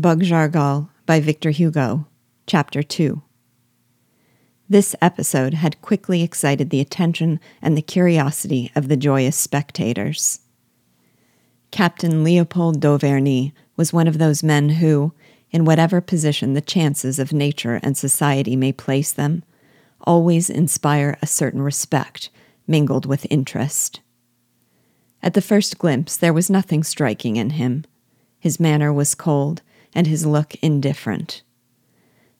Bug Jargal by Victor Hugo, Chapter 2. This episode had quickly excited the attention and the curiosity of the joyous spectators. Captain Leopold d'Auverney was one of those men who, in whatever position the chances of nature and society may place them, always inspire a certain respect mingled with interest. At the first glimpse, there was nothing striking in him. His manner was cold, and his look indifferent.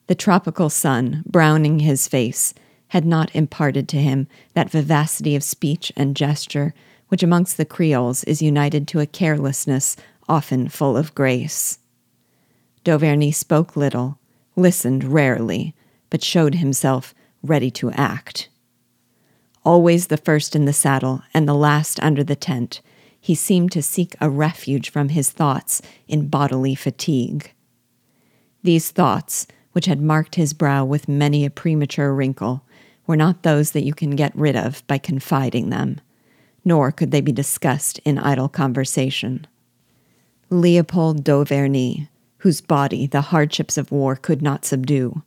The tropical sun, browning his face, had not imparted to him that vivacity of speech and gesture which amongst the Creoles is united to a carelessness often full of grace. D'Auverney spoke little, listened rarely, but showed himself ready to act. Always the first in the saddle and the last under the tent, he seemed to seek a refuge from his thoughts in bodily fatigue. These thoughts, which had marked his brow with many a premature wrinkle, were not those that you can get rid of by confiding them, nor could they be discussed in idle conversation. Leopold d'Auverney, whose body the hardships of war could not subdue,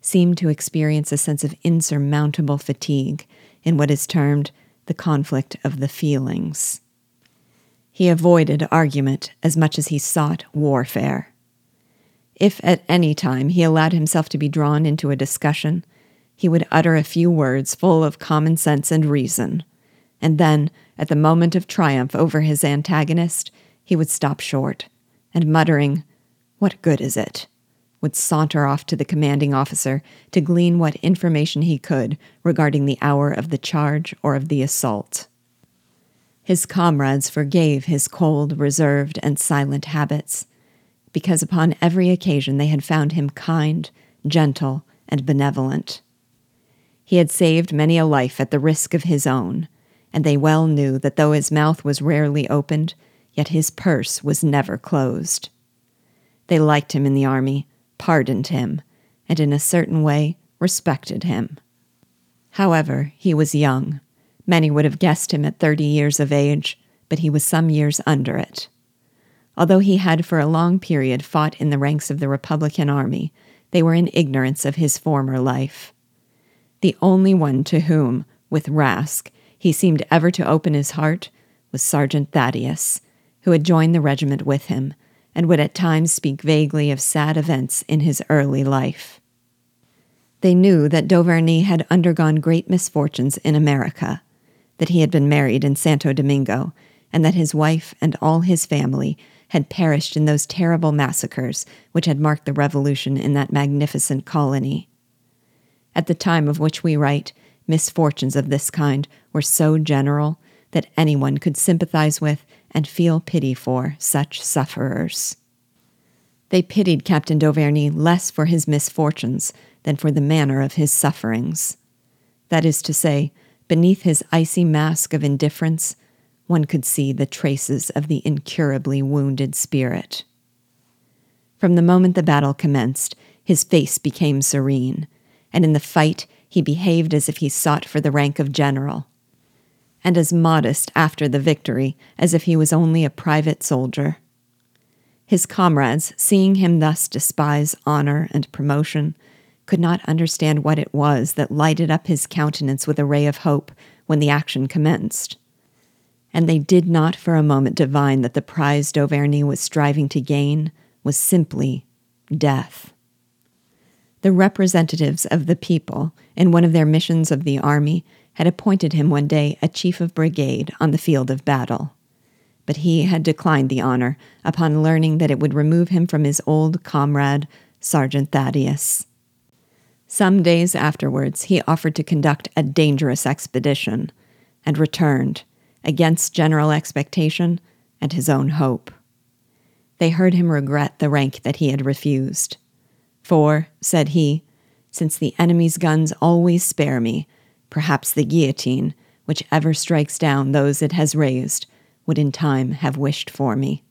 seemed to experience a sense of insurmountable fatigue in what is termed the conflict of the feelings. He avoided argument as much as he sought warfare. If at any time he allowed himself to be drawn into a discussion, he would utter a few words full of common sense and reason, and then, at the moment of triumph over his antagonist, he would stop short, and muttering, What good is it? would saunter off to the commanding officer to glean what information he could regarding the hour of the charge or of the assault. His comrades forgave his cold, reserved, and silent habits, because upon every occasion they had found him kind, gentle, and benevolent. He had saved many a life at the risk of his own, and they well knew that though his mouth was rarely opened, yet his purse was never closed. They liked him in the army, pardoned him, and in a certain way respected him. However, he was young. Many would have guessed him at thirty years of age, but he was some years under it. Although he had for a long period fought in the ranks of the Republican Army, they were in ignorance of his former life. The only one to whom, with Rask, he seemed ever to open his heart was Sergeant Thaddeus, who had joined the regiment with him and would at times speak vaguely of sad events in his early life. They knew that d'Auverney had undergone great misfortunes in America, that he had been married in Santo Domingo, and that his wife and all his family had perished in those terrible massacres which had marked the revolution in that magnificent colony. At the time of which we write, misfortunes of this kind were so general that anyone could sympathize with and feel pity for such sufferers. They pitied Captain d'Auverney less for his misfortunes than for the manner of his sufferings. That is to say, beneath his icy mask of indifference, one could see the traces of the incurably wounded spirit. From the moment the battle commenced, his face became serene, and in the fight he behaved as if he sought for the rank of general and as modest after the victory as if he was only a private soldier. His comrades, seeing him thus despise honor and promotion, could not understand what it was that lighted up his countenance with a ray of hope when the action commenced. And they did not for a moment divine that the prize d'Auverney was striving to gain was simply death. The representatives of the people, in one of their missions of the army, had appointed him one day a chief of brigade on the field of battle. But he had declined the honor upon learning that it would remove him from his old comrade, Sergeant Thaddeus. Some days afterwards, he offered to conduct a dangerous expedition and returned, against general expectation and his own hope. They heard him regret the rank that he had refused. For, said he, since the enemy's guns always spare me, Perhaps the guillotine, which ever strikes down those it has raised, would in time have wished for me.